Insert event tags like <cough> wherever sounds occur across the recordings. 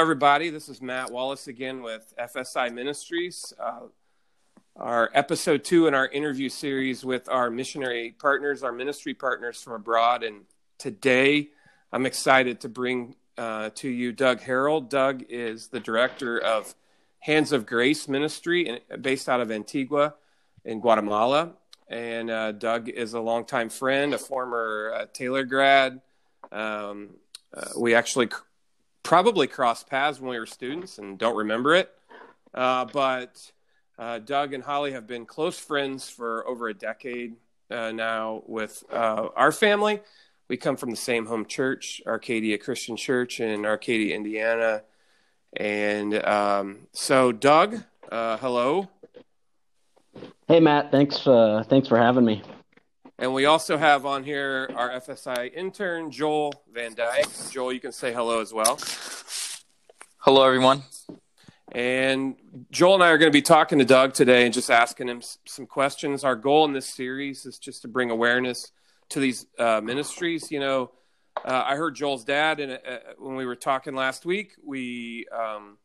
everybody. This is Matt Wallace again with FSI Ministries. Uh, our episode two in our interview series with our missionary partners, our ministry partners from abroad. And today I'm excited to bring uh, to you Doug Harold. Doug is the director of Hands of Grace Ministry based out of Antigua in Guatemala. And uh, Doug is a longtime friend, a former uh, Taylor grad. Um, uh, we actually probably crossed paths when we were students and don't remember it. Uh, but uh, Doug and Holly have been close friends for over a decade uh, now with uh, our family. We come from the same home church, Arcadia Christian Church in Arcadia, Indiana. And um, so, Doug, uh, hello. Hey, Matt. Thanks. Uh, thanks for having me. And we also have on here our FSI intern, Joel Van Dyke. Joel, you can say hello as well. Hello, everyone. And Joel and I are going to be talking to Doug today and just asking him some questions. Our goal in this series is just to bring awareness to these uh, ministries. You know, uh, I heard Joel's dad, and uh, when we were talking last week, we um,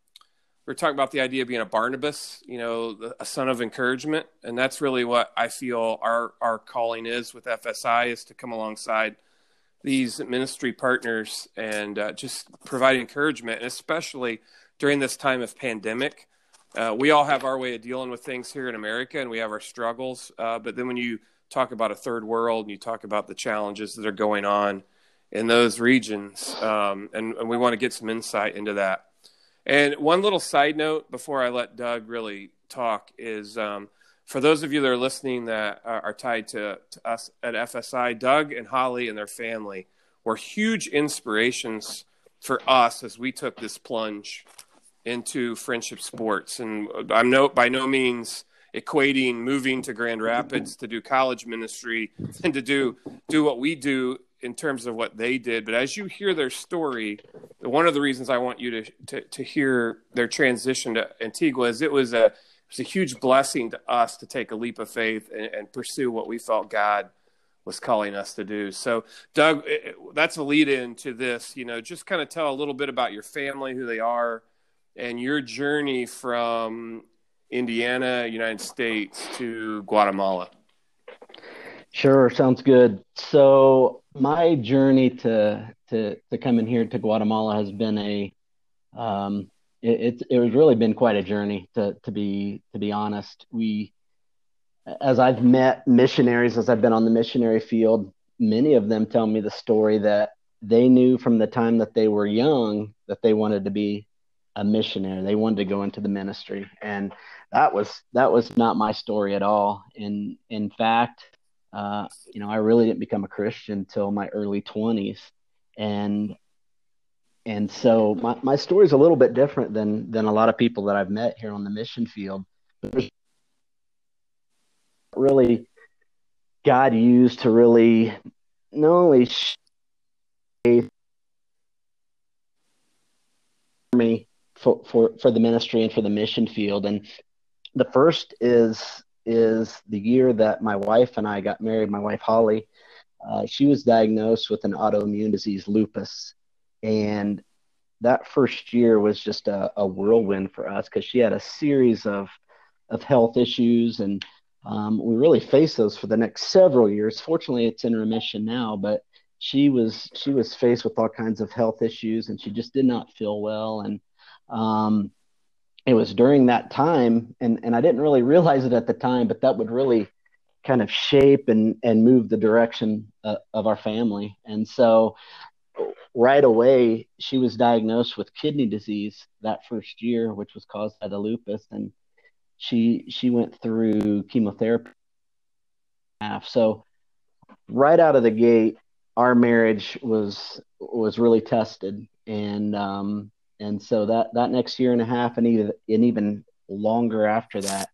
we were talking about the idea of being a Barnabas. You know, a son of encouragement, and that's really what I feel our our calling is with FSI is to come alongside these ministry partners and uh, just provide encouragement, and especially during this time of pandemic. Uh, we all have our way of dealing with things here in America, and we have our struggles. Uh, but then when you talk about a third world and you talk about the challenges that are going on in those regions, um, and, and we want to get some insight into that. And one little side note before I let Doug really talk is um, for those of you that are listening that are, tied to, to, us at FSI, Doug and Holly and their family were huge inspirations for us as we took this plunge into friendship sports. And I'm no by no means equating moving to Grand Rapids to do college ministry and to do do what we do in terms of what they did. But as you hear their story, one of the reasons I want you to to, to hear their transition to Antigua is it was a it was a huge blessing to us to take a leap of faith and, and pursue what we felt God was calling us to do. So, Doug, that's a lead in to this. You know, just kind of tell a little bit about your family, who they are, and your journey from Indiana, United States to Guatemala. Sure, sounds good. So my journey to to to coming here to Guatemala has been a um, it, it was really been quite a journey to to be to be honest. We as I've met missionaries, as I've been on the missionary field, many of them tell me the story that they knew from the time that they were young that they wanted to be a missionary. They wanted to go into the ministry, and that was that was not my story at all. In in fact, uh, you know, I really didn't become a Christian until my early twenties, and and so my my story is a little bit different than than a lot of people that I've met here on the mission field. Really God used to really not only me for, for, for the ministry and for the mission field. And the first is is the year that my wife and I got married. My wife Holly, uh, she was diagnosed with an autoimmune disease, lupus, and that first year was just a, a whirlwind for us because she had a series of of health issues, and um, we really faced those for the next several years. Fortunately, it's in remission now, but she was she was faced with all kinds of health issues, and she just did not feel well, and um, it was during that time, and, and I didn't really realize it at the time, but that would really kind of shape and, and move the direction uh, of our family. And so right away, she was diagnosed with kidney disease that first year, which was caused by the lupus. And she, she went through chemotherapy. So right out of the gate, our marriage was, was really tested. And, um, and so that that next year and a half and even and even longer after that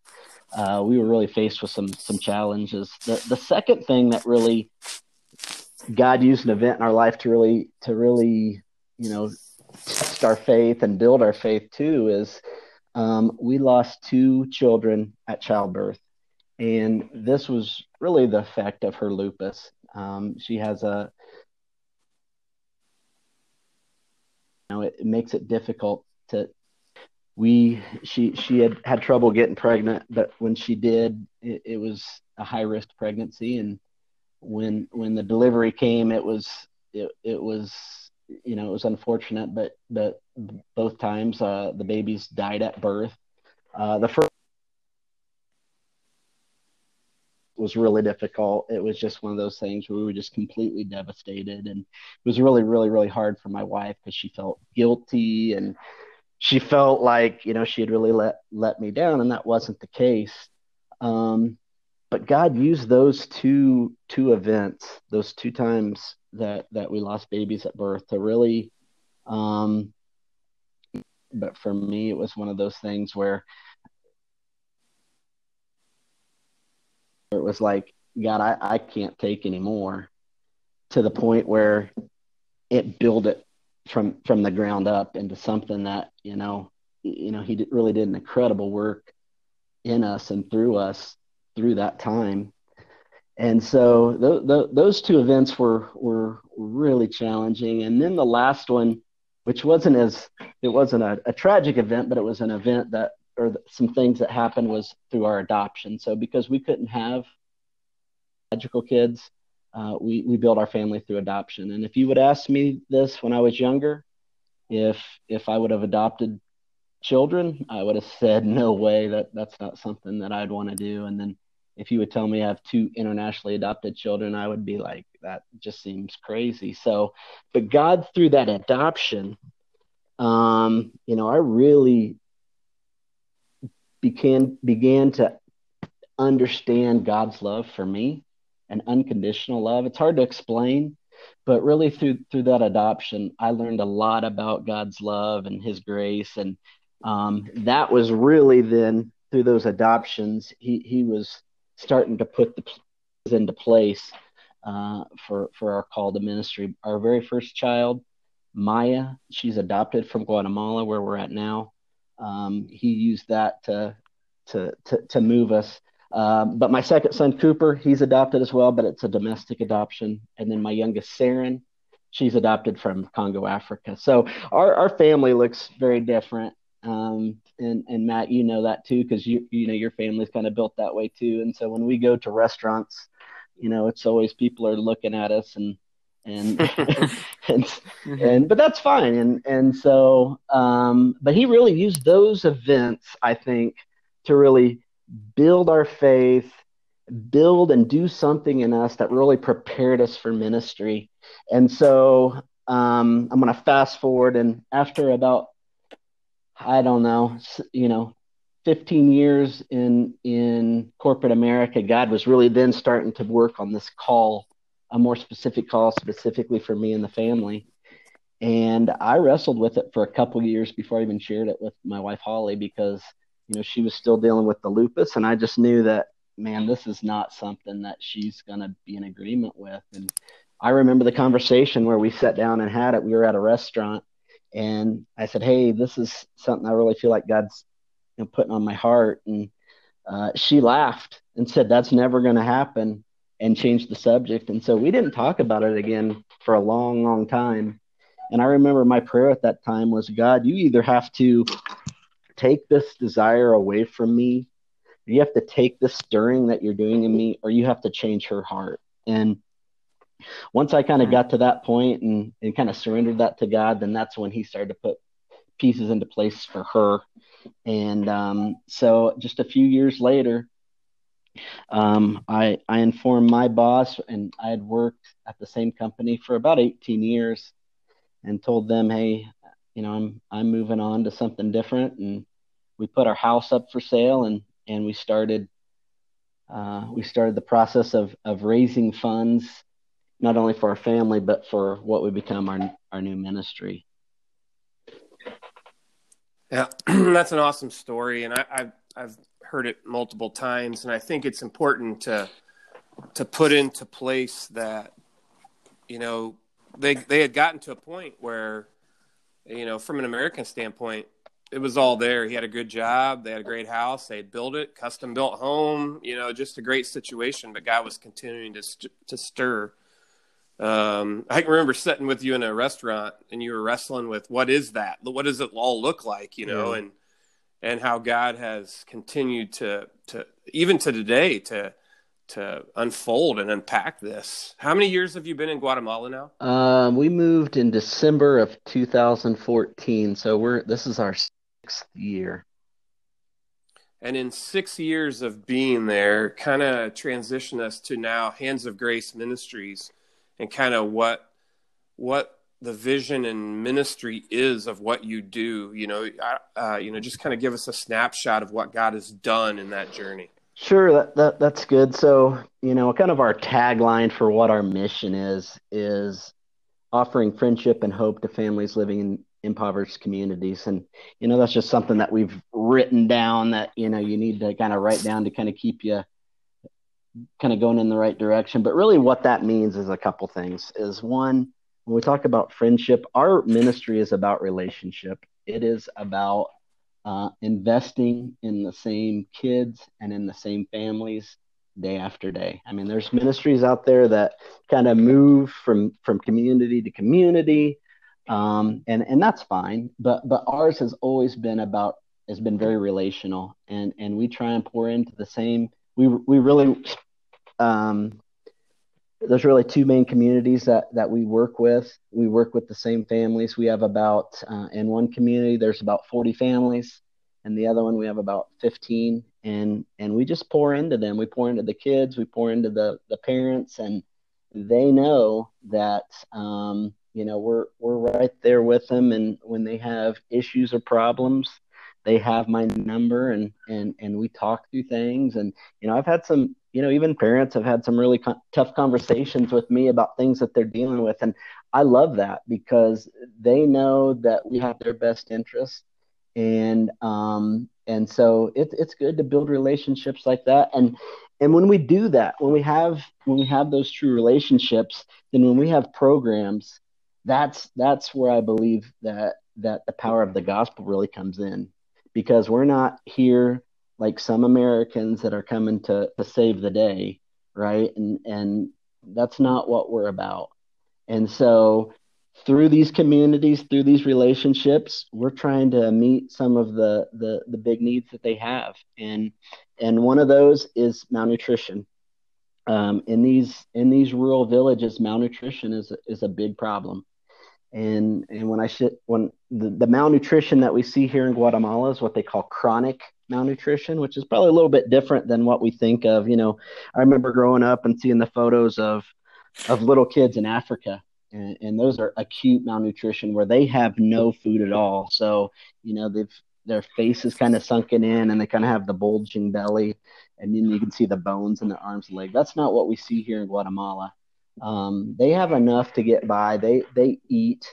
uh, we were really faced with some some challenges. The the second thing that really god used an event in our life to really to really you know test our faith and build our faith too is um, we lost two children at childbirth. And this was really the effect of her lupus. Um, she has a know, it, it makes it difficult to we she she had had trouble getting pregnant, but when she did, it, it was a high risk pregnancy, and when when the delivery came, it was it, it was you know it was unfortunate, but but both times uh, the babies died at birth. Uh, the first was really difficult. It was just one of those things where we were just completely devastated, and it was really, really, really hard for my wife because she felt guilty and she felt like you know she had really let let me down, and that wasn't the case. Um, but God used those two two events, those two times that that we lost babies at birth, to really. Um, but for me, it was one of those things where it was like, God, I, I can't take anymore to the point where it built it from from the ground up into something that you know you know he really did an incredible work in us and through us through that time. And so th- th- those two events were were really challenging. And then the last one which wasn't as it wasn't a, a tragic event but it was an event that or some things that happened was through our adoption so because we couldn't have magical kids uh, we we built our family through adoption. And if you would ask me this when I was younger, if if I would have adopted children, I would have said no way that that's not something that I'd want to do. And then if you would tell me I have two internationally adopted children, I would be like that just seems crazy. So, but God through that adoption, um, you know, I really began began to understand God's love for me and unconditional love. It's hard to explain, but really through through that adoption, I learned a lot about God's love and His grace, and um, that was really then through those adoptions, he he was starting to put the into place uh, for for our call to ministry. Our very first child, Maya, she's adopted from Guatemala, where we're at now. Um, he used that to to to, to move us um, but my second son, Cooper, he's adopted as well, but it's a domestic adoption. And then my youngest, Saren, she's adopted from Congo, Africa. So our, our family looks very different. Um, and, and Matt, you know that too, because you, you know, your family's kind of built that way too. And so when we go to restaurants, you know, it's always people are looking at us and, and, <laughs> and, mm-hmm. and, but that's fine. And, and so, um, but he really used those events, I think, to really build our faith, build and do something in us that really prepared us for ministry. And so um, I'm going to fast forward, and after about I don't know, you know, 15 years in in corporate America, God was really then starting to work on this call, a more specific call specifically for me and the family. And I wrestled with it for a couple years before I even shared it with my wife Holly because you know, she was still dealing with the lupus, and I just knew that, man, this is not something that she's going to be in agreement with. And I remember the conversation where we sat down and had it. We were at a restaurant, and I said, "Hey, this is something I really feel like God's you know, putting on my heart." And uh, she laughed and said, "That's never going to happen," and changed the subject. And so we didn't talk about it again for a long, long time. And I remember my prayer at that time was, God, you either have to take this desire away from me. You have to take this stirring that you're doing in me, or you have to change her heart. And once I kind of got to that point and, and kind of surrendered that to God, then that's when He started to put pieces into place for her. And um, so just a few years later, um, I, I informed my boss, and I had worked at the same company for about 18 years, and told them, hey, you know, I'm I'm moving on to something different, and we put our house up for sale and and we started uh, we started the process of of raising funds not only for our family but for what would become our our new ministry. Yeah, <clears throat> that's an awesome story, and I, I've I've heard it multiple times, and I think it's important to to put into place that you know they they had gotten to a point where you know from an American standpoint it was all there. He had a good job. They had a great house. They built it, custom built home. You know, just a great situation. But God was continuing to st- to stir Um, I can remember sitting with you in a restaurant and you were wrestling with what is that? What does it all look like? You know, yeah. and and how God has continued to to even to today to to unfold and unpack this. How many years have you been in Guatemala now? Um, we moved in December of 2014, so we're this is our sixth year. And in six years of being there, kind of transition us to now Hands of Grace Ministries, and kind of what what the vision and ministry is of what you do. You know, uh, you know, just kind of give us a snapshot of what God has done in that journey. Sure, that, that that's good. So, you know, kind of our tagline for what our mission is is offering friendship and hope to families living in impoverished communities. And you know, that's just something that we've written down that you know you need to kind of write down to kind of keep you kind of going in the right direction. But really, what that means is a couple things. Is one, when we talk about friendship, our ministry is about relationship. It is about uh, investing in the same kids and in the same families day after day. I mean, there's ministries out there that kind of move from from community to community, um, and and that's fine. But but ours has always been about has been very relational, and and we try and pour into the same. We we really um, there's really two main communities that that we work with. We work with the same families. We have about uh, in one community there's about 40 families, and the other one we have about 15. And and we just pour into them. We pour into the kids. We pour into the the parents, and they know that um, you know we're we're right there with them. And when they have issues or problems, they have my number, and and and we talk through things. And you know I've had some you know, even parents have had some really co- tough conversations with me about things that they're dealing with. And I love that because they know that we have their best interest. And, um, and so it's, it's good to build relationships like that. And, and when we do that, when we have, when we have those true relationships, then when we have programs, that's, that's where I believe that, that the power of the gospel really comes in because we're not here like some Americans that are coming to, to save the day, right? And and that's not what we're about. And so through these communities, through these relationships, we're trying to meet some of the, the the big needs that they have. And and one of those is malnutrition. Um, in these in these rural villages, malnutrition is is a big problem. And and when I should when the, the malnutrition that we see here in Guatemala is what they call chronic malnutrition, which is probably a little bit different than what we think of. You know, I remember growing up and seeing the photos of of little kids in Africa, and, and those are acute malnutrition where they have no food at all. So you know they've their face is kind of sunken in and they kind of have the bulging belly and then you can see the bones in their arms and legs that's not what we see here in guatemala um, they have enough to get by they they eat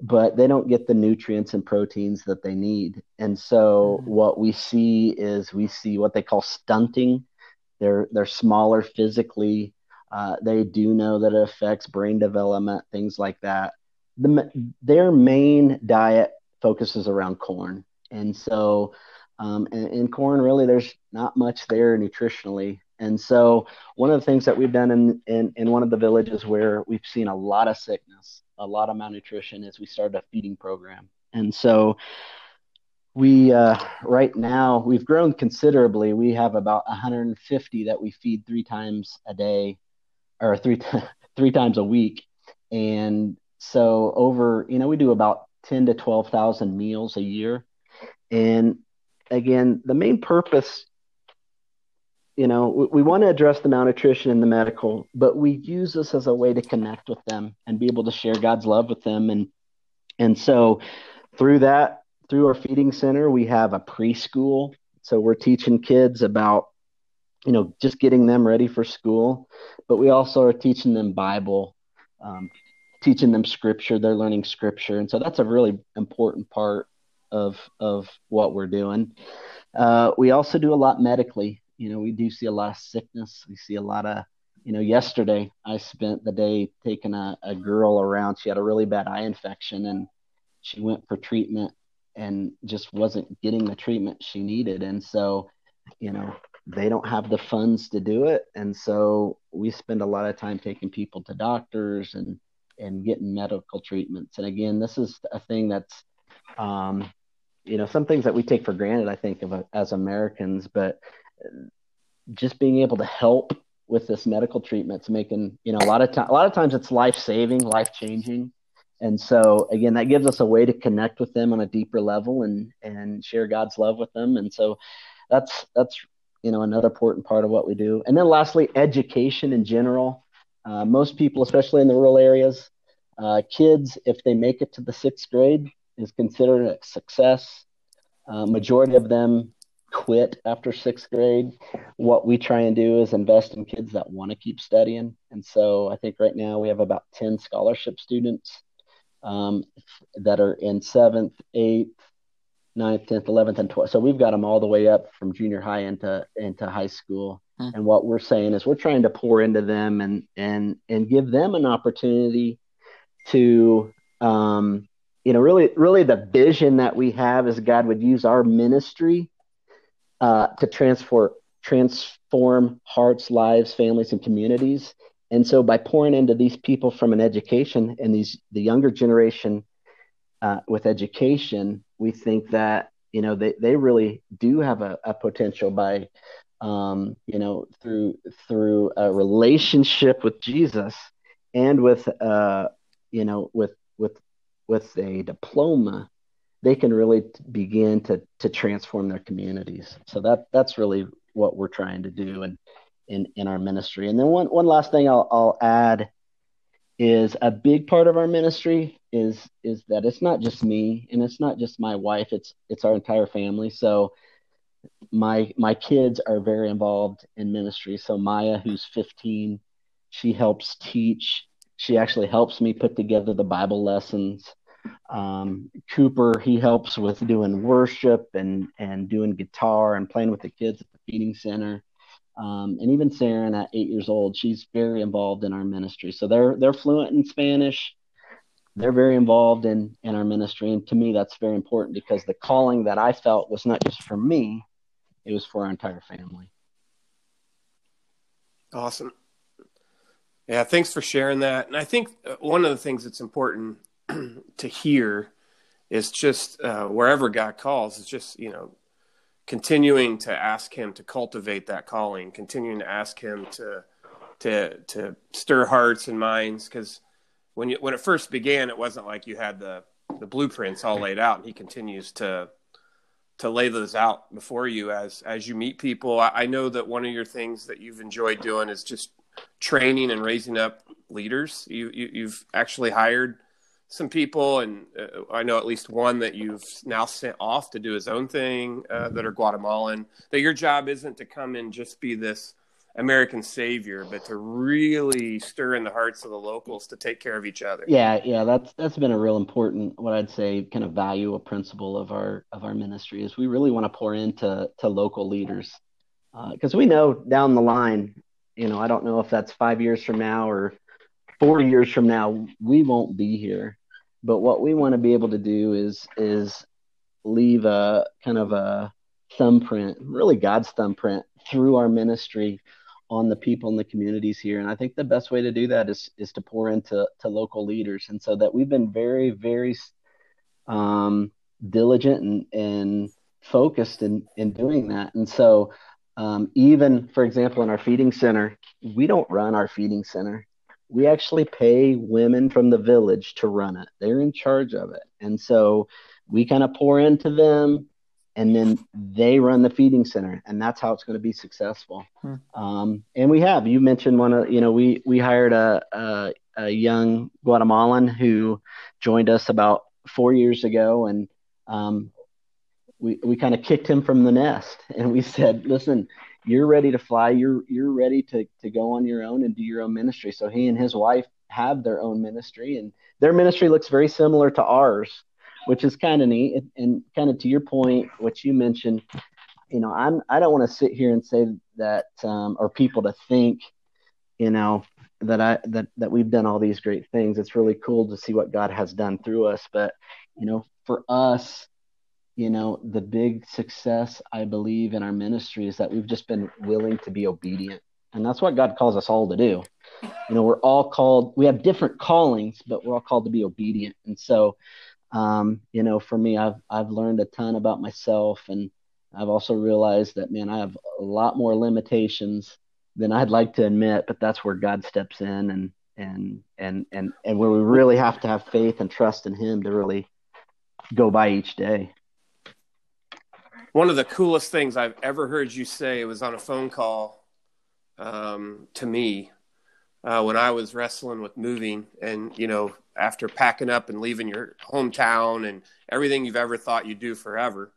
but they don't get the nutrients and proteins that they need. And so mm-hmm. what we see is we see what they call stunting. They're they're smaller physically. Uh, they do know that it affects brain development, things like that. The, their main diet focuses around corn, and so um, and, and corn really there's not much there nutritionally. And so one of the things that we've done in, in, in one of the villages where we've seen a lot of sickness a lot of malnutrition is we started a feeding program. And so we uh, right now we've grown considerably. We have about 150 that we feed three times a day, or three <laughs> three times a week, and so over you know we do about 10 to 12,000 meals a year, and again the main purpose you know, we, we want to address the malnutrition and the medical, but we use this as a way to connect with them and be able to share God's love with them. And and so through that, through our feeding center, we have a preschool. So we're teaching kids about, you know, just getting them ready for school, but we also are teaching them Bible, um, teaching them scripture. They're learning scripture, and so that's a really important part of of what we're doing. Uh, we also do a lot medically you know, we do see a lot of sickness. We see a lot of, you know, yesterday I spent the day taking a, a girl around. She had a really bad eye infection and she went for treatment and just wasn't getting the treatment she needed. And so, you know, they don't have the funds to do it, and so we spend a lot of time taking people to doctors and and getting medical treatments. And again, this is a thing that's um, you know some things that we take for granted i think of as americans but just being able to help with this medical treatment treatment's making you know a lot of time a lot of times it's life saving life changing. And so again that gives us a way to connect with them on a deeper level and and share god's love with them. And so that's that's you know another important part of what we do. And then lastly education in general. Uh, most people especially in the rural areas uh, kids if they make it to the sixth grade is considered a success. Uh, majority of them quit after sixth grade. What we try and do is invest in kids that want to keep studying. And so I think right now we have about 10 scholarship students um, that are in seventh, eighth, ninth, 10th, 11th, and 12th. So we've got them all the way up from junior high into, into high school. Hmm. And what we're saying is we're trying to pour into them and, and, and give them an opportunity to um, you know, really, really the vision that we have is God would use our ministry uh, to transform transform hearts, lives, families, and communities. And so, by pouring into these people from an education and these the younger generation uh, with education, we think that you know they, they really do have a, a potential by um, you know through through a relationship with Jesus and with uh, you know with with with a diploma, they can really begin to to transform their communities. So that that's really what we're trying to do in in, in our ministry. And then one one last thing I'll I'll add is a big part of our ministry is is that it's not just me and it's not just my wife it's it's our entire family so my my kids are very involved in ministry so maya who's 15 she helps teach she actually helps me put together the Bible lessons. Um, Cooper, he helps with doing worship and, and doing guitar and playing with the kids at the feeding center. Um, and even Sarah, at eight years old, she's very involved in our ministry. So they're they're fluent in Spanish. They're very involved in in our ministry, and to me, that's very important because the calling that I felt was not just for me; it was for our entire family. Awesome. Yeah, thanks for sharing that. And I think uh, one of the things that's important <clears throat> to hear is just uh, wherever God calls, is just, you know, continuing to ask Him to cultivate that calling, continuing to ask Him to, to, to stir hearts and minds. Because when you, when it first began, it wasn't like you had the, the blueprints all laid out, and He continues to, to lay those out before you as as you meet people. I, I know that one of your things that you've enjoyed doing is just training and raising up leaders. You, you have actually hired some people, and uh, I know at least one that you've now sent off to do his own thing uh, that are Guatemalan. That your job isn't to come and just be this American savior, but to really stir in the hearts of the locals to take care of each other. Yeah, yeah, that's that's been a real important, what I'd say, kind of value, a principle of our of our ministry is we really want to pour into to local leaders because uh, we know down the line you know, I don't know if that's five years from now or 40 years from now, we won't be here. But what we want to be able to do is is leave a kind of a thumbprint, really God's thumbprint through our ministry on the people in the communities here. And I think the best way to do that is is to pour into to local leaders. And so that we've been very, very um, diligent and, and focused in, in doing that. And so um, even, for example, in our feeding center, we don't run our feeding center. We actually pay women from the village to run it. They're in charge of it. And so we kind of pour into them and then they run the feeding center and that's how it's going to be successful hmm. um, and we have you mentioned one of you know we we hired a, a, a young guatemalan who joined us about four years ago and um, we, we kind of kicked him from the nest <laughs> and we said, listen, you're ready to fly. You're, you're ready to, to go on your own and do your own ministry. So he and his wife have their own ministry and their ministry looks very similar to ours, which is kind of neat. And, and kind of to your point, what you mentioned, you know, I'm, I don't want to sit here and say that, um, or people to think, you know, that I, that, that we've done all these great things. It's really cool to see what God has done through us. But, you know, for us, you know, the big success I believe in our ministry is that we've just been willing to be obedient. And that's what God calls us all to do. You know, we're all called, we have different callings, but we're all called to be obedient. And so, um, you know, for me, I've, I've learned a ton about myself and I've also realized that, man, I have a lot more limitations than I'd like to admit, but that's where God steps in and, and, and, and, and where we really have to have faith and trust in him to really go by each day. One of the coolest things I've ever heard you say was on a phone call um, to me uh, when I was wrestling with moving, and you know, after packing up and leaving your hometown and everything you've ever thought you'd do forever.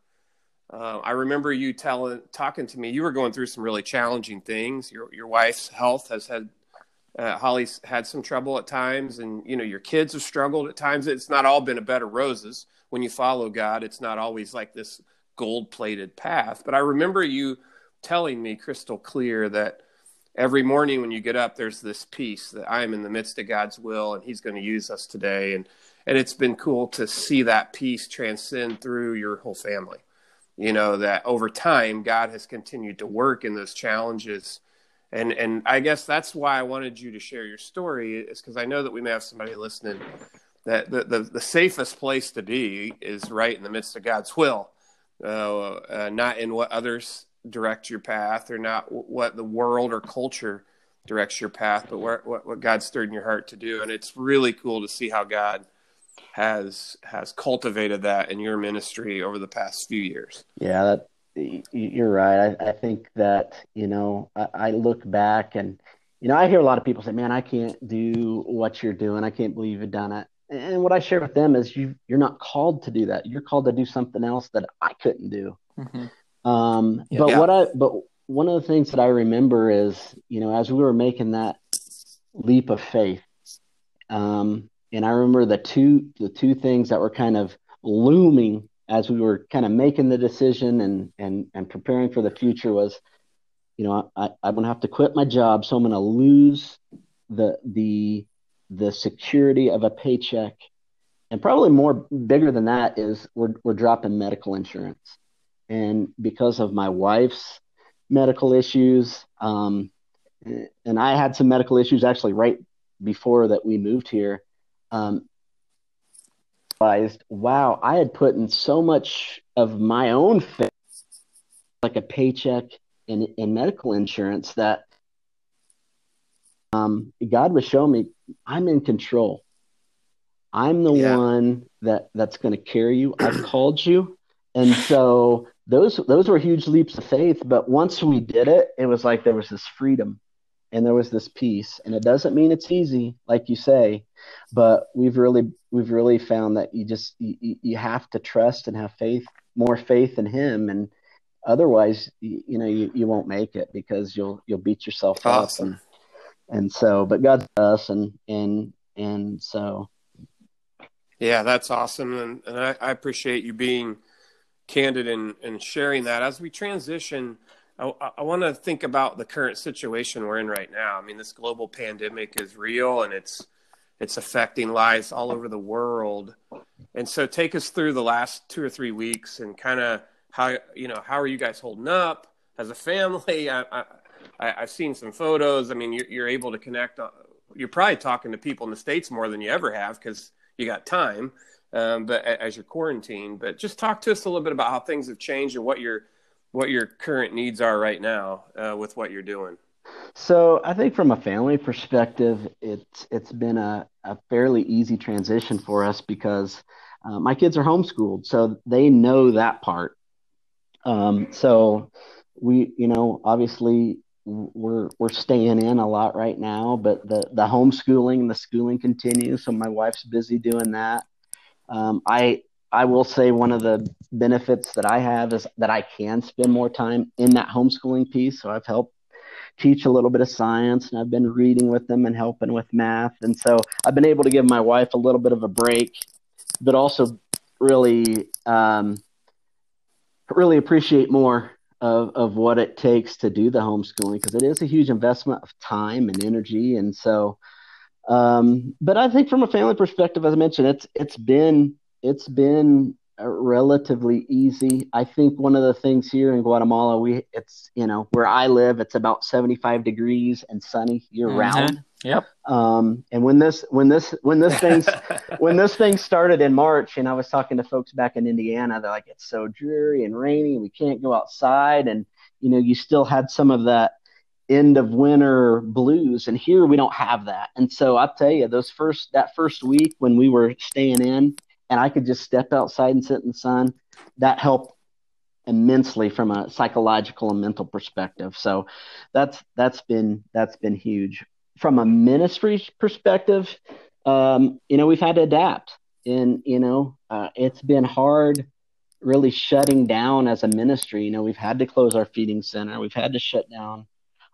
Uh, I remember you telling, talking to me. You were going through some really challenging things. Your your wife's health has had, uh, Holly's had some trouble at times, and you know your kids have struggled at times. It's not all been a bed of roses. When you follow God, it's not always like this gold plated path. But I remember you telling me crystal clear that every morning when you get up, there's this peace that I am in the midst of God's will and He's going to use us today. And, and it's been cool to see that peace transcend through your whole family. You know, that over time, God has continued to work in those challenges. And, and I guess that's why I wanted you to share your story, is because I know that we may have somebody listening that the, the, the safest place to be is right in the midst of God's will, uh, uh, not in what others direct your path or not what the world or culture directs your path, but what, what God stirred in your heart to do. And it's really cool to see how God has has cultivated that in your ministry over the past few years. Yeah, that, you're right. I, I, think that you know I, I, look back and you know I hear a lot of people say, "Man, I can't do what you're doing. I can't believe you've done it." And what I share with them is you you're not called to do that. You're called to do something else that I couldn't do. Mm-hmm. Um, yeah. But what I but one of the things that I remember is you know as we were making that leap of faith, um, and I remember the two the two things that were kind of looming as we were kind of making the decision and and and preparing for the future was, you know, I, I'm gonna have to quit my job, so I'm gonna lose the the the security of a paycheck, and probably more bigger than that is we're we're dropping medical insurance and because of my wife's medical issues, um, and I had some medical issues actually right before that we moved here. Um, realized, wow, I had put in so much of my own like a paycheck in, in medical insurance, that um, God was showing me I'm in control. I'm the yeah. one that that's going to carry you. I've <clears throat> called you, and so those those were huge leaps of faith but once we did it it was like there was this freedom and there was this peace and it doesn't mean it's easy like you say but we've really we've really found that you just you, you have to trust and have faith more faith in him and otherwise you, you know you, you won't make it because you'll you'll beat yourself awesome. up and and so but god's us and and and so yeah that's awesome and, and I, I appreciate you being candid and in sharing that. As we transition, I, I want to think about the current situation we're in right now. I mean, this global pandemic is real and it's it's affecting lives all over the world. And so, take us through the last two or three weeks and kind of how you know how are you guys holding up as a family? <laughs> I, I, I've seen some photos. I mean, you're, you're able to connect. You're probably talking to people in the states more than you ever have because you got time um, but as you're quarantined. But just talk to us a little bit about how things have changed and what your what your current needs are right now uh, with what you're doing. So I think from a family perspective, it's it's been a, a fairly easy transition for us because uh, my kids are homeschooled, so they know that part. Um, so we, you know, obviously we're we're staying in a lot right now, but the the homeschooling, and the schooling continues. So my wife's busy doing that. Um, I I will say one of the benefits that I have is that I can spend more time in that homeschooling piece. So I've helped teach a little bit of science and I've been reading with them and helping with math. And so I've been able to give my wife a little bit of a break, but also really, um, really appreciate more of, of what it takes to do the homeschooling because it is a huge investment of time and energy. And so um, but I think from a family perspective, as I mentioned, it's it's been it's been relatively easy. I think one of the things here in Guatemala, we it's you know where I live, it's about 75 degrees and sunny year mm-hmm. round. Yep. Um, and when this when this when this thing <laughs> when this thing started in March, and I was talking to folks back in Indiana, they're like, it's so dreary and rainy, we can't go outside, and you know, you still had some of that end of winter blues, and here we don't have that. And so I'll tell you, those first that first week when we were staying in, and I could just step outside and sit in the sun, that helped immensely from a psychological and mental perspective. So that's that's been that's been huge from a ministry perspective, um, you know, we've had to adapt. And, you know, uh, it's been hard really shutting down as a ministry. You know, we've had to close our feeding center, we've had to shut down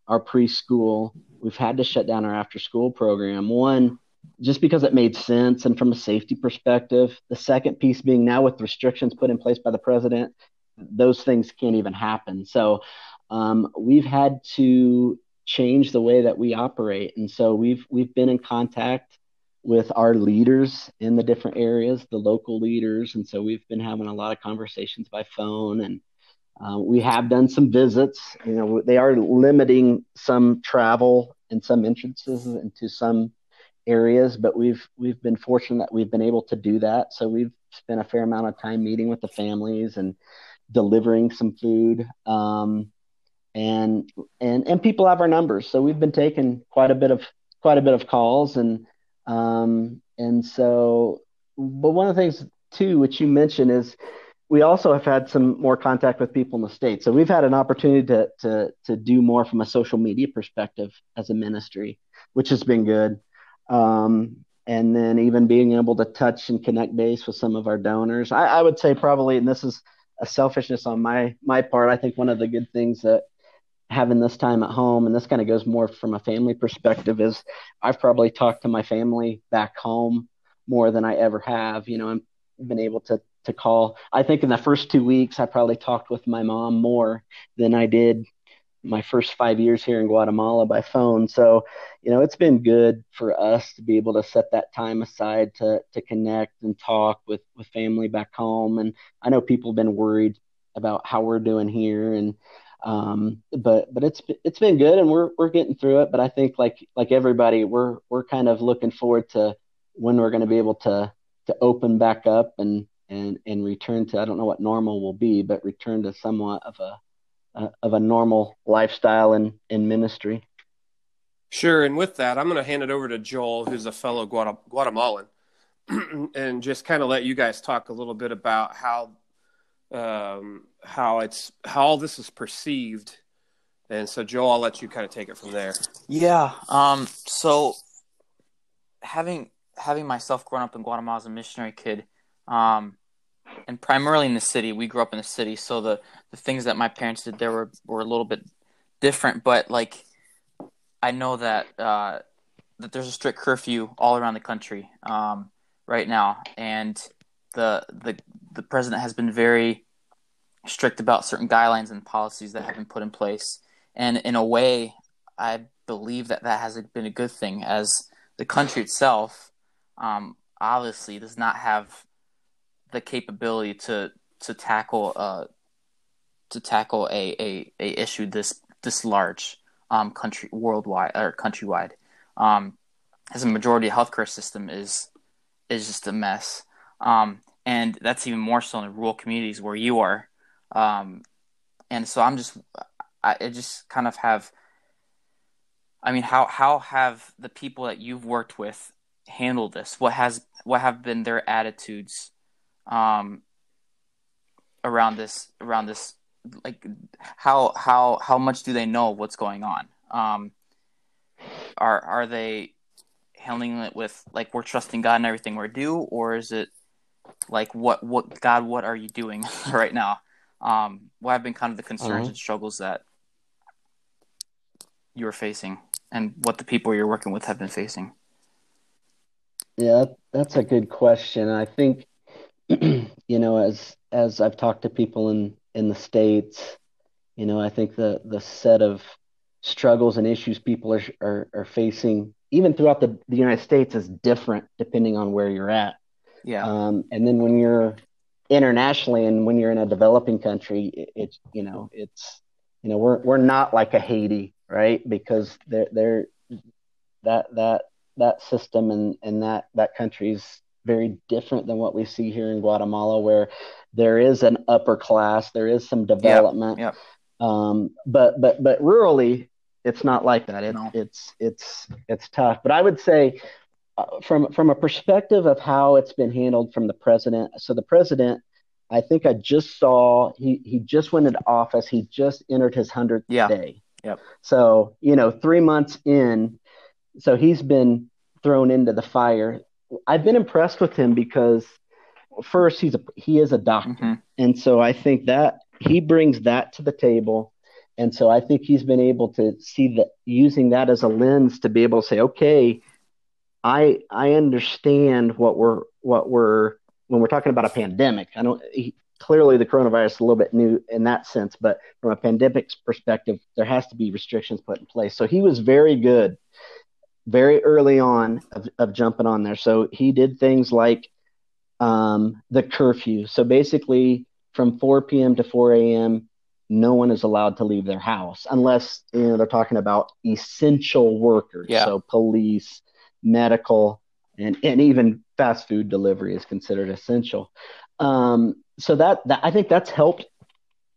our preschool, we've had to shut down our after school program. One, just because it made sense and from a safety perspective. The second piece being now with restrictions put in place by the president, those things can't even happen. So um, we've had to change the way that we operate. And so we've we've been in contact with our leaders in the different areas, the local leaders, and so we've been having a lot of conversations by phone and uh, we have done some visits. You know, they are limiting some travel and some entrances into some areas, but we've we've been fortunate that we've been able to do that. So we've spent a fair amount of time meeting with the families and delivering some food. Um, and and and people have our numbers, so we've been taking quite a bit of quite a bit of calls, and um, and so, but one of the things too, which you mentioned, is we also have had some more contact with people in the states. So we've had an opportunity to to to do more from a social media perspective as a ministry, which has been good. Um, and then even being able to touch and connect base with some of our donors. I, I would say probably, and this is a selfishness on my my part. I think one of the good things that having this time at home, and this kind of goes more from a family perspective, is I've probably talked to my family back home more than I ever have. You know, I've been able to to call. I think in the first two weeks, I probably talked with my mom more than I did my first five years here in Guatemala by phone. So, you know, it's been good for us to be able to set that time aside to to connect and talk with with family back home. And I know people have been worried about how we're doing here and um, but but it's it's been good, and we're we're getting through it. But I think like like everybody, we're we're kind of looking forward to when we're going to be able to to open back up and and and return to I don't know what normal will be, but return to somewhat of a, a of a normal lifestyle and in ministry. Sure, and with that, I'm going to hand it over to Joel, who's a fellow Guatemalan, <clears throat> and just kind of let you guys talk a little bit about how um, how it's how all this is perceived. And so, Joel, I'll let you kind of take it from there. Yeah. Um. So, having having myself grown up in Guatemala as a missionary kid, um, and primarily in the city, we grew up in the city, so the the things that my parents did there were were a little bit different. But like, I know that uh, that there's a strict curfew all around the country um, right now, and the the the president has been very strict about certain guidelines and policies that have been put in place. And in a way, I believe that that has been a good thing, as the country itself um, obviously does not have the capability to to tackle uh, to tackle a, a, a issue this this large um, country worldwide or countrywide. Um, as a majority of healthcare system is is just a mess. Um, and that's even more so in rural communities where you are. Um, and so I'm just, I, I just kind of have. I mean, how how have the people that you've worked with handled this? What has what have been their attitudes um, around this around this? Like, how how how much do they know what's going on? Um, are are they handling it with like we're trusting God in everything we're do, or is it like what what God, what are you doing <laughs> right now? Um, what have been kind of the concerns uh-huh. and struggles that you're facing, and what the people you're working with have been facing? Yeah, that's a good question. I think <clears throat> you know, as as I've talked to people in in the states, you know, I think the the set of struggles and issues people are are, are facing, even throughout the, the United States, is different depending on where you're at. Yeah. Um, and then when you're internationally, and when you're in a developing country, it, it's you know it's you know we're we're not like a Haiti, right? Because they're they're that that that system and and that that country's very different than what we see here in Guatemala, where there is an upper class, there is some development. Um, but but but rurally, it's not like that. It, no. It's it's it's tough. But I would say, uh, from from a perspective of how it's been handled from the president. So the president, I think I just saw he he just went into office. He just entered his hundredth yeah. day. Yep. So you know, three months in, so he's been thrown into the fire. I've been impressed with him because first he's a he is a doctor, mm-hmm. and so I think that he brings that to the table, and so I think he's been able to see that using that as a lens to be able to say, okay, I I understand what we're what we're when we're talking about a pandemic. I don't he, clearly the coronavirus is a little bit new in that sense, but from a pandemic perspective, there has to be restrictions put in place. So he was very good very early on of, of jumping on there. So he did things like um, the curfew. So basically, from 4 p.m. to 4 a.m., no one is allowed to leave their house unless you know they're talking about essential workers. Yeah. So police, medical, and and even fast food delivery is considered essential. Um, so that, that I think that's helped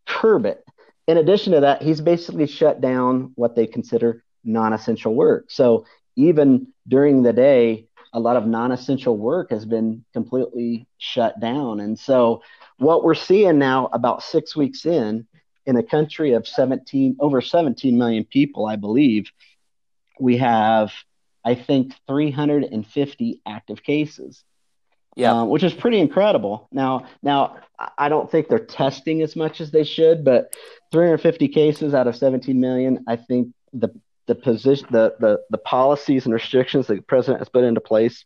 curb it. In addition to that, he's basically shut down what they consider non-essential work. So even during the day, a lot of non essential work has been completely shut down. And so, what we're seeing now, about six weeks in, in a country of 17, over 17 million people, I believe, we have, I think, 350 active cases. Yeah, um, which is pretty incredible. Now, now I don't think they're testing as much as they should, but 350 cases out of 17 million, I think the the position, the, the, the policies and restrictions that the president has put into place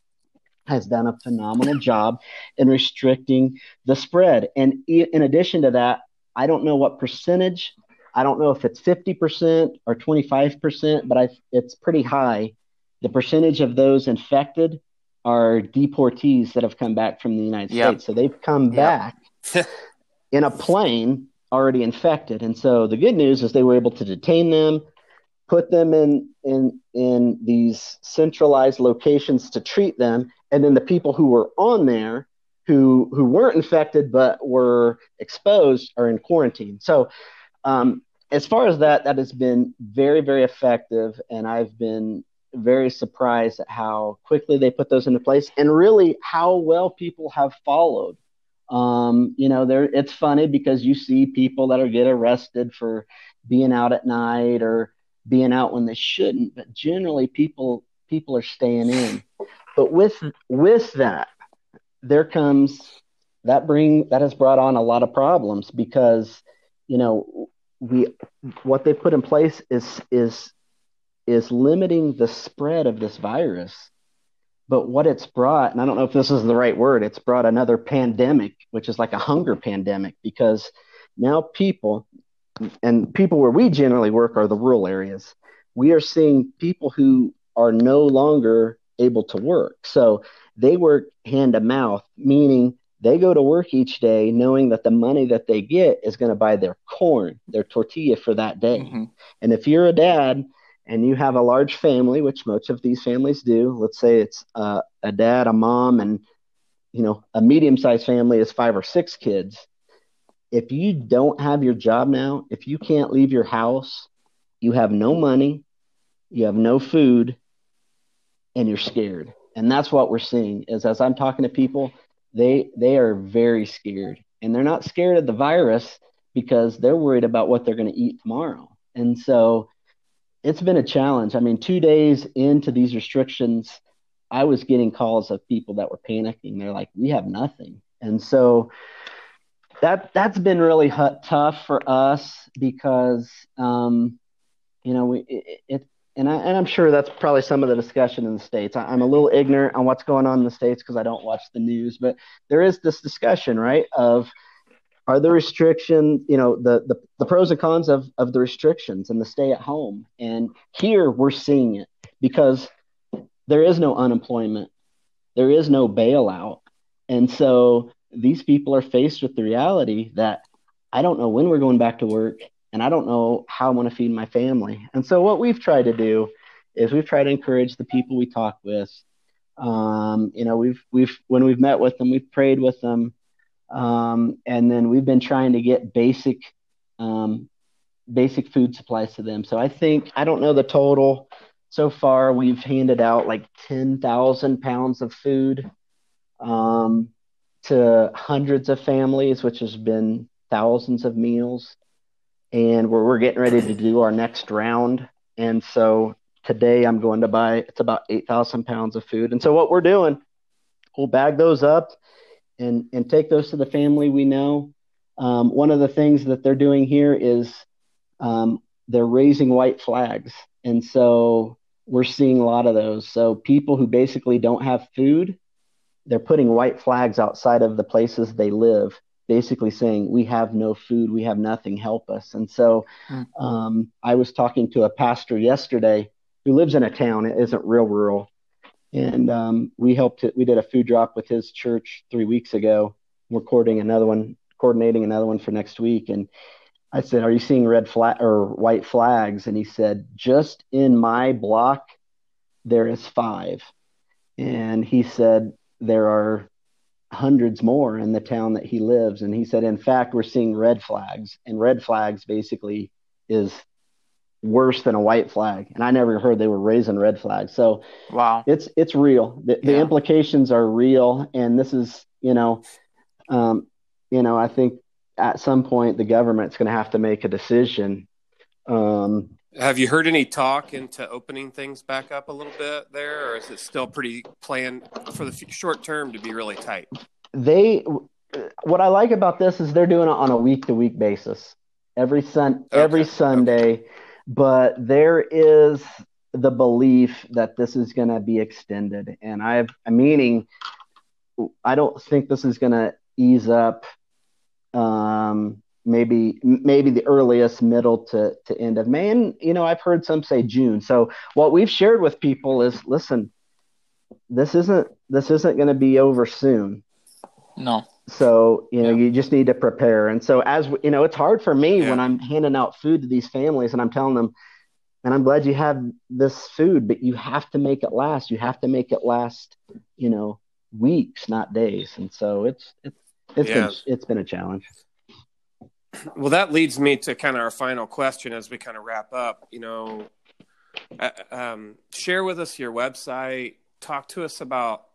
has done a phenomenal job in restricting the spread. And in addition to that, I don't know what percentage. I don't know if it's 50% or 25%, but I, it's pretty high. The percentage of those infected are deportees that have come back from the United yep. States. So they've come yep. back <laughs> in a plane already infected. And so the good news is they were able to detain them, put them in in in these centralized locations to treat them and then the people who were on there who who weren't infected but were exposed are in quarantine so um, as far as that that has been very very effective and i've been very surprised at how quickly they put those into place and really how well people have followed um, you know there it's funny because you see people that are get arrested for being out at night or being out when they shouldn't, but generally people people are staying in. But with with that, there comes that bring that has brought on a lot of problems because you know we what they put in place is is is limiting the spread of this virus. But what it's brought, and I don't know if this is the right word, it's brought another pandemic, which is like a hunger pandemic, because now people, and people where we generally work are the rural areas. We are seeing people who are no longer able to work. So they work hand to mouth, meaning they go to work each day knowing that the money that they get is going to buy their corn, their tortilla for that day. Mm-hmm. And if you're a dad and you have a large family, which most of these families do, let's say it's uh, a dad, a mom, and you know a medium-sized family is five or six kids if you don't have your job now, if you can't leave your house, you have no money, you have no food, and you're scared. And that's what we're seeing is as I'm talking to people, they they are very scared. And they're not scared of the virus because they're worried about what they're going to eat tomorrow. And so it's been a challenge. I mean, 2 days into these restrictions, I was getting calls of people that were panicking. They're like, "We have nothing." And so that that's been really tough for us because um, you know we it, it, and I and I'm sure that's probably some of the discussion in the states. I, am a little ignorant on what's going on in the states because I don't watch the news, but there is this discussion, right? Of are the restrictions, you know, the, the the pros and cons of of the restrictions and the stay at home, and here we're seeing it because there is no unemployment, there is no bailout, and so these people are faced with the reality that I don't know when we're going back to work and I don't know how I'm going to feed my family. And so what we've tried to do is we've tried to encourage the people we talk with. Um, you know, we've we've when we've met with them, we've prayed with them, um, and then we've been trying to get basic um, basic food supplies to them. So I think I don't know the total. So far, we've handed out like ten thousand pounds of food um, to hundreds of families, which has been thousands of meals. And we're, we're getting ready to do our next round. And so today I'm going to buy, it's about 8,000 pounds of food. And so what we're doing, we'll bag those up and, and take those to the family we know. Um, one of the things that they're doing here is um, they're raising white flags. And so we're seeing a lot of those. So people who basically don't have food, they're putting white flags outside of the places they live, basically saying, We have no food, we have nothing, help us. And so mm-hmm. um, I was talking to a pastor yesterday who lives in a town, it isn't real rural. And um, we helped, it, we did a food drop with his church three weeks ago. We're coordinating another one, coordinating another one for next week. And I said, "Are you seeing red flag or white flags?" And he said, "Just in my block, there is five. And he said there are hundreds more in the town that he lives. And he said, in fact, we're seeing red flags, and red flags basically is worse than a white flag. And I never heard they were raising red flags. So wow, it's it's real. The, yeah. the implications are real, and this is you know, um, you know, I think at some point the government's going to have to make a decision. Um, have you heard any talk into opening things back up a little bit there, or is it still pretty planned for the short term to be really tight? They, what I like about this is they're doing it on a week to week basis, every sun, okay. every Sunday. Okay. But there is the belief that this is going to be extended, and I've meaning I don't think this is going to ease up um, maybe maybe the earliest middle to, to end of May. And you know, I've heard some say June. So what we've shared with people is listen, this isn't this isn't going to be over soon. No. So you know, yeah. you just need to prepare. And so as you know, it's hard for me yeah. when I'm handing out food to these families and I'm telling them, and I'm glad you have this food, but you have to make it last. You have to make it last, you know, weeks, not days. And so it's it's it's yeah. been it's been a challenge. Well, that leads me to kind of our final question as we kind of wrap up. You know, uh, um, share with us your website. Talk to us about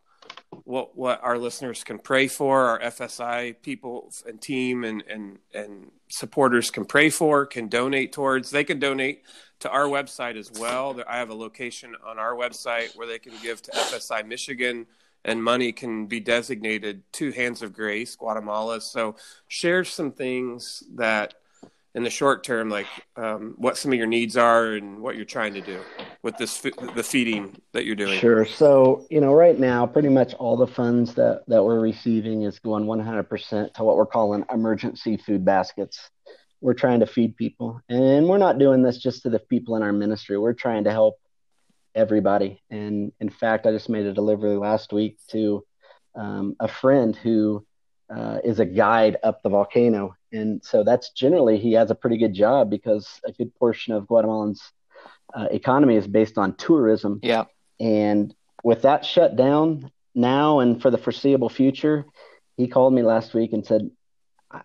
what what our listeners can pray for, our FSI people and team and and and supporters can pray for, can donate towards. They can donate to our website as well. I have a location on our website where they can give to FSI Michigan and money can be designated to Hands of Grace Guatemala. So share some things that in the short term, like um, what some of your needs are and what you're trying to do with this the feeding that you're doing. Sure. So you know, right now, pretty much all the funds that that we're receiving is going 100% to what we're calling emergency food baskets. We're trying to feed people, and we're not doing this just to the people in our ministry. We're trying to help everybody. And in fact, I just made a delivery last week to um, a friend who uh, is a guide up the volcano. And so that's generally, he has a pretty good job because a good portion of Guatemalan's uh, economy is based on tourism. Yeah. And with that shut down now and for the foreseeable future, he called me last week and said,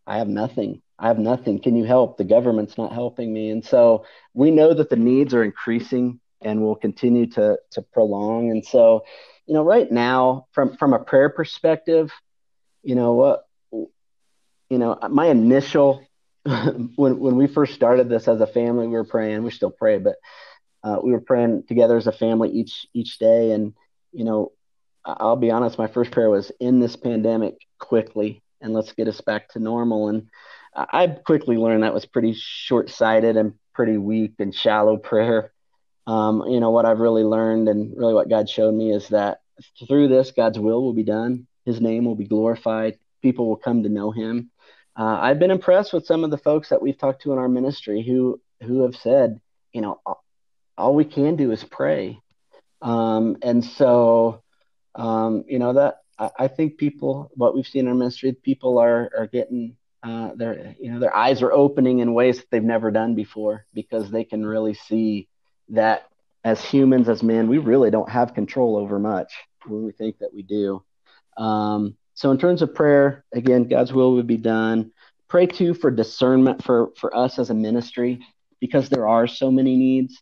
I have nothing. I have nothing. Can you help? The government's not helping me. And so we know that the needs are increasing and will continue to to prolong. And so, you know, right now, from from a prayer perspective, you know what, you know, my initial <laughs> when when we first started this as a family, we were praying. We still pray, but uh, we were praying together as a family each each day. And you know, I'll be honest, my first prayer was in this pandemic quickly, and let's get us back to normal. And I quickly learned that was pretty short sighted and pretty weak and shallow prayer um, you know what I've really learned and really what God showed me is that through this, God's will will be done. His name will be glorified. People will come to know Him. Uh, I've been impressed with some of the folks that we've talked to in our ministry who who have said, you know, all we can do is pray. Um, and so, um, you know that I, I think people, what we've seen in our ministry, people are are getting uh, their you know their eyes are opening in ways that they've never done before because they can really see that as humans, as men, we really don't have control over much when we think that we do. Um, so in terms of prayer, again, God's will would be done. Pray too for discernment for for us as a ministry because there are so many needs.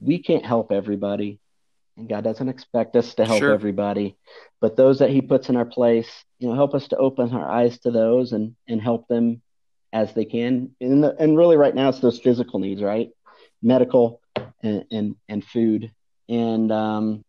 We can't help everybody, and God doesn't expect us to help sure. everybody. But those that He puts in our place, you know, help us to open our eyes to those and and help them as they can. And the, and really, right now, it's those physical needs, right? Medical and and, and food, and um,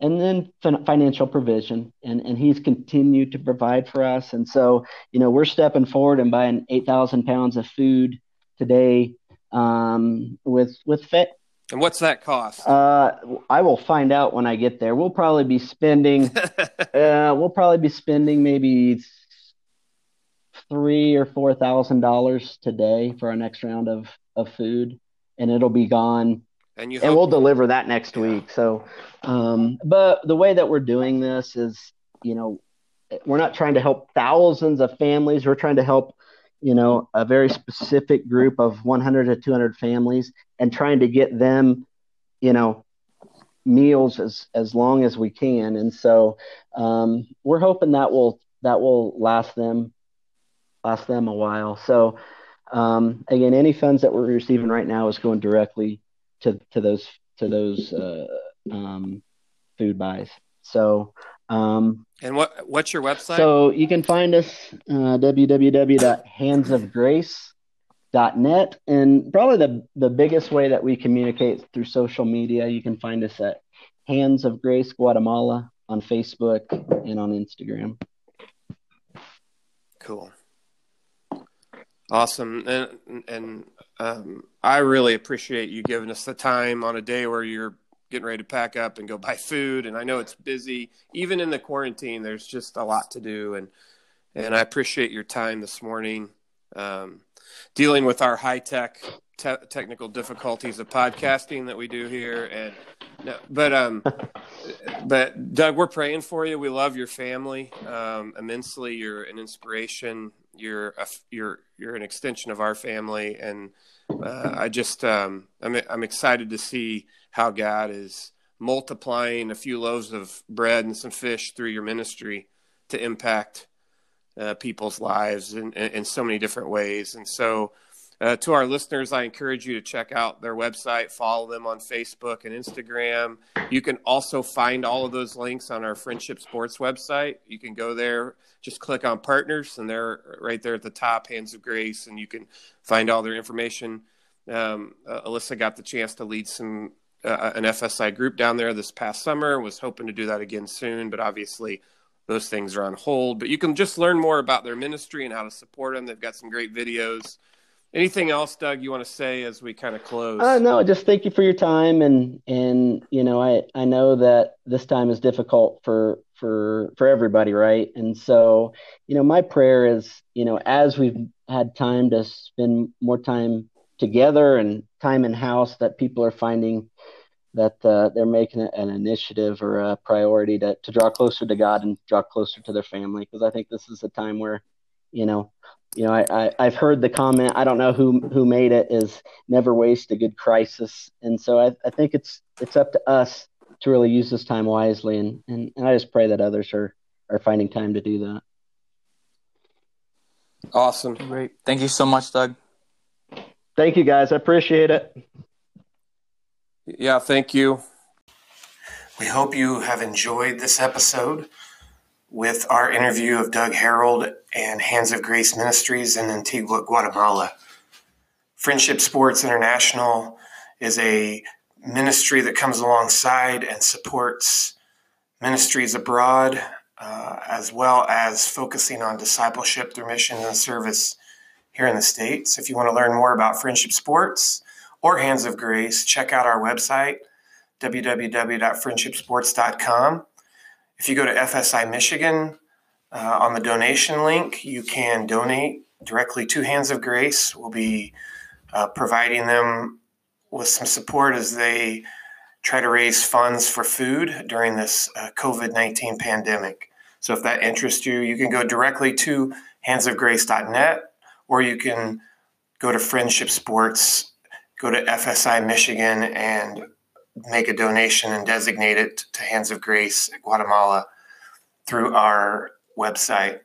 and then financial provision and and he's continued to provide for us. And so you know we're stepping forward and buying 8000 pounds of food today um, with with fit. And what's that cost? Uh, i will find out when i get there. We'll probably be spending <laughs> uh, we'll probably be spending maybe three or four thousand dollars today for our next round of of food and it'll be gone and you and we'll deliver that next yeah. week. So, um, but the way that we're doing this is, you know, we're not trying to help thousands of families. We're trying to help, you know, a very specific group of 100 to 200 families, and trying to get them, you know, meals as as long as we can. And so, um, we're hoping that will that will last them last them a while. So. Um, again, any funds that we're receiving right now is going directly to to those to those uh, um, food buys. So. Um, and what what's your website? So you can find us uh, www.handsofgrace.net, and probably the the biggest way that we communicate through social media. You can find us at Hands of Grace Guatemala on Facebook and on Instagram. Cool. Awesome. And and um, I really appreciate you giving us the time on a day where you're getting ready to pack up and go buy food. And I know it's busy. Even in the quarantine, there's just a lot to do. And and I appreciate your time this morning, um, dealing with our high tech te- technical difficulties of podcasting that we do here. And no, but um, <laughs> but Doug, we're praying for you. We love your family um, immensely. You're an inspiration. You're a, you're you're an extension of our family, and uh, I just um, I'm I'm excited to see how God is multiplying a few loaves of bread and some fish through your ministry to impact uh, people's lives in, in, in so many different ways. And so, uh, to our listeners, I encourage you to check out their website, follow them on Facebook and Instagram. You can also find all of those links on our Friendship Sports website. You can go there, just click on partners, and they're right there at the top, Hands of Grace, and you can find all their information. Um, uh, Alyssa got the chance to lead some uh, an FSI group down there this past summer. Was hoping to do that again soon, but obviously those things are on hold. But you can just learn more about their ministry and how to support them. They've got some great videos. Anything else, Doug, you want to say as we kind of close? Uh, no, just thank you for your time, and and you know, I I know that this time is difficult for for for everybody, right? And so, you know, my prayer is, you know, as we've had time to spend more time together and time in house, that people are finding that uh, they're making an initiative or a priority to to draw closer to God and draw closer to their family, because I think this is a time where, you know, you know, I, I have heard the comment. I don't know who who made it. Is never waste a good crisis, and so I, I think it's it's up to us to really use this time wisely, and, and and I just pray that others are are finding time to do that. Awesome, great. Thank you so much, Doug. Thank you, guys. I appreciate it. Yeah, thank you. We hope you have enjoyed this episode with our interview of Doug Harold and Hands of Grace Ministries in Antigua, Guatemala. Friendship Sports International is a ministry that comes alongside and supports ministries abroad, uh, as well as focusing on discipleship through mission and service here in the States. If you want to learn more about Friendship Sports or Hands of Grace, check out our website, www.friendshipsports.com. If you go to FSI Michigan uh, on the donation link, you can donate directly to Hands of Grace. We'll be uh, providing them with some support as they try to raise funds for food during this uh, COVID 19 pandemic. So if that interests you, you can go directly to handsofgrace.net or you can go to Friendship Sports, go to FSI Michigan, and make a donation and designate it to Hands of Grace Guatemala through our website.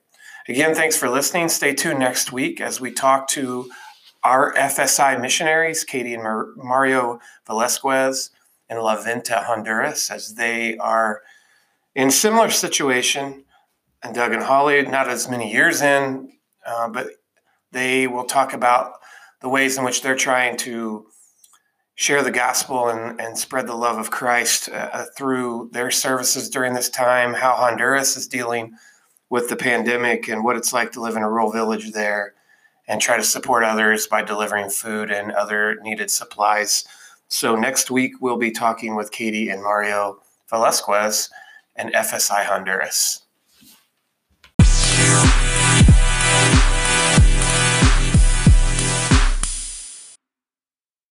Again, thanks for listening. Stay tuned next week as we talk to our FSI missionaries, Katie and Mar- Mario Velasquez in La Venta, Honduras, as they are in similar situation. And Doug and Holly, not as many years in, uh, but they will talk about the ways in which they're trying to share the gospel and, and spread the love of Christ uh, through their services during this time, how Honduras is dealing with the pandemic and what it's like to live in a rural village there, and try to support others by delivering food and other needed supplies. So, next week, we'll be talking with Katie and Mario Velasquez and FSI Honduras.